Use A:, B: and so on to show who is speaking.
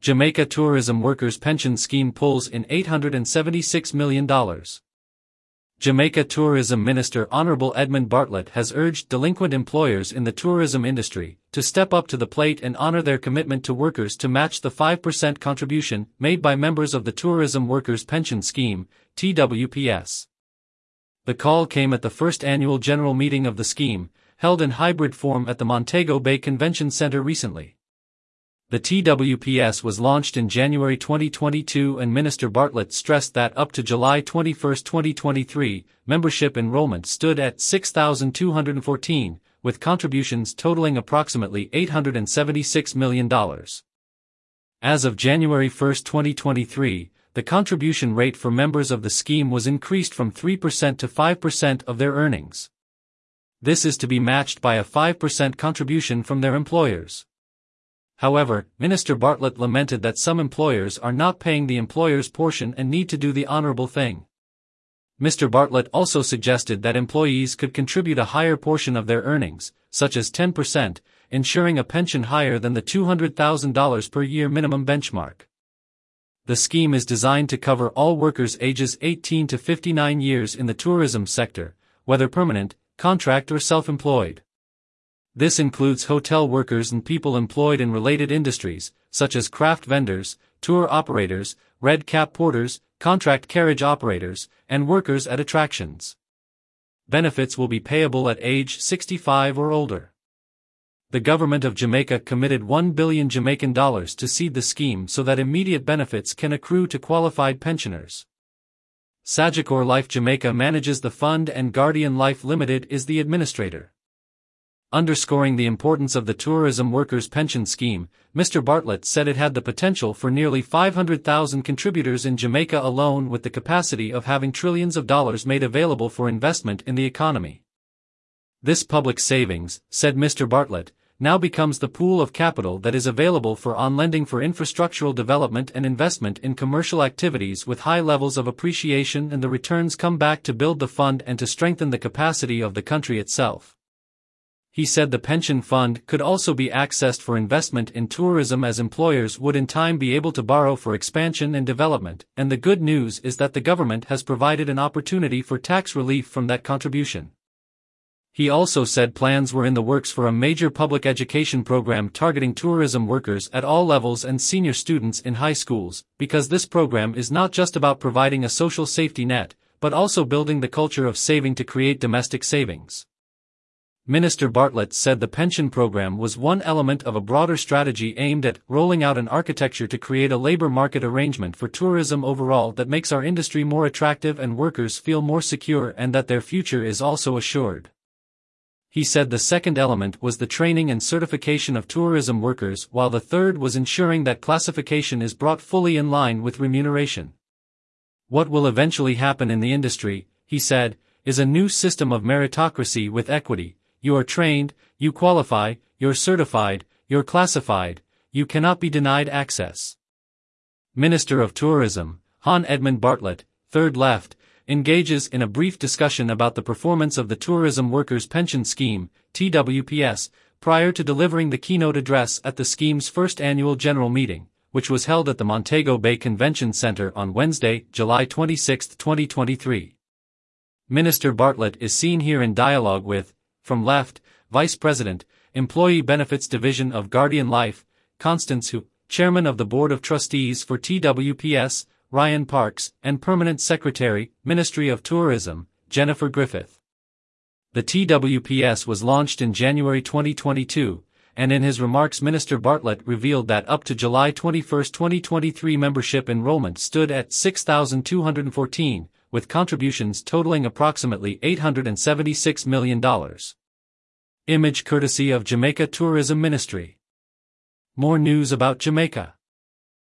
A: Jamaica Tourism Workers Pension Scheme pulls in $876 million. Jamaica Tourism Minister Honorable Edmund Bartlett has urged delinquent employers in the tourism industry to step up to the plate and honor their commitment to workers to match the 5% contribution made by members of the Tourism Workers Pension Scheme, TWPS. The call came at the first annual general meeting of the scheme, held in hybrid form at the Montego Bay Convention Center recently. The TWPS was launched in January 2022 and Minister Bartlett stressed that up to July 21, 2023, membership enrollment stood at 6,214, with contributions totaling approximately $876 million. As of January 1, 2023, the contribution rate for members of the scheme was increased from 3% to 5% of their earnings. This is to be matched by a 5% contribution from their employers. However, Minister Bartlett lamented that some employers are not paying the employer's portion and need to do the honorable thing. Mr. Bartlett also suggested that employees could contribute a higher portion of their earnings, such as 10%, ensuring a pension higher than the $200,000 per year minimum benchmark. The scheme is designed to cover all workers ages 18 to 59 years in the tourism sector, whether permanent, contract or self-employed. This includes hotel workers and people employed in related industries, such as craft vendors, tour operators, red cap porters, contract carriage operators, and workers at attractions. Benefits will be payable at age 65 or older. The government of Jamaica committed 1 billion Jamaican dollars to seed the scheme so that immediate benefits can accrue to qualified pensioners. Sagicor Life Jamaica manages the fund and Guardian Life Limited is the administrator. Underscoring the importance of the tourism workers' pension scheme, Mr. Bartlett said it had the potential for nearly 500,000 contributors in Jamaica alone with the capacity of having trillions of dollars made available for investment in the economy. This public savings, said Mr. Bartlett, now becomes the pool of capital that is available for on lending for infrastructural development and investment in commercial activities with high levels of appreciation and the returns come back to build the fund and to strengthen the capacity of the country itself. He said the pension fund could also be accessed for investment in tourism as employers would in time be able to borrow for expansion and development, and the good news is that the government has provided an opportunity for tax relief from that contribution. He also said plans were in the works for a major public education program targeting tourism workers at all levels and senior students in high schools, because this program is not just about providing a social safety net, but also building the culture of saving to create domestic savings. Minister Bartlett said the pension program was one element of a broader strategy aimed at rolling out an architecture to create a labor market arrangement for tourism overall that makes our industry more attractive and workers feel more secure and that their future is also assured. He said the second element was the training and certification of tourism workers while the third was ensuring that classification is brought fully in line with remuneration. What will eventually happen in the industry, he said, is a new system of meritocracy with equity, you are trained, you qualify, you're certified, you're classified, you cannot be denied access. Minister of Tourism, Hon Edmund Bartlett, third left, engages in a brief discussion about the performance of the Tourism Workers Pension Scheme, TWPS, prior to delivering the keynote address at the scheme's first annual general meeting, which was held at the Montego Bay Convention Center on Wednesday, July 26, 2023. Minister Bartlett is seen here in dialogue with, from left, Vice President, Employee Benefits Division of Guardian Life, Constance Hu, Chairman of the Board of Trustees for TWPS, Ryan Parks, and Permanent Secretary, Ministry of Tourism, Jennifer Griffith. The TWPS was launched in January 2022, and in his remarks Minister Bartlett revealed that up to July 21, 2023 membership enrollment stood at 6,214, with contributions totaling approximately $876 million. Image courtesy of Jamaica Tourism Ministry. More news about Jamaica.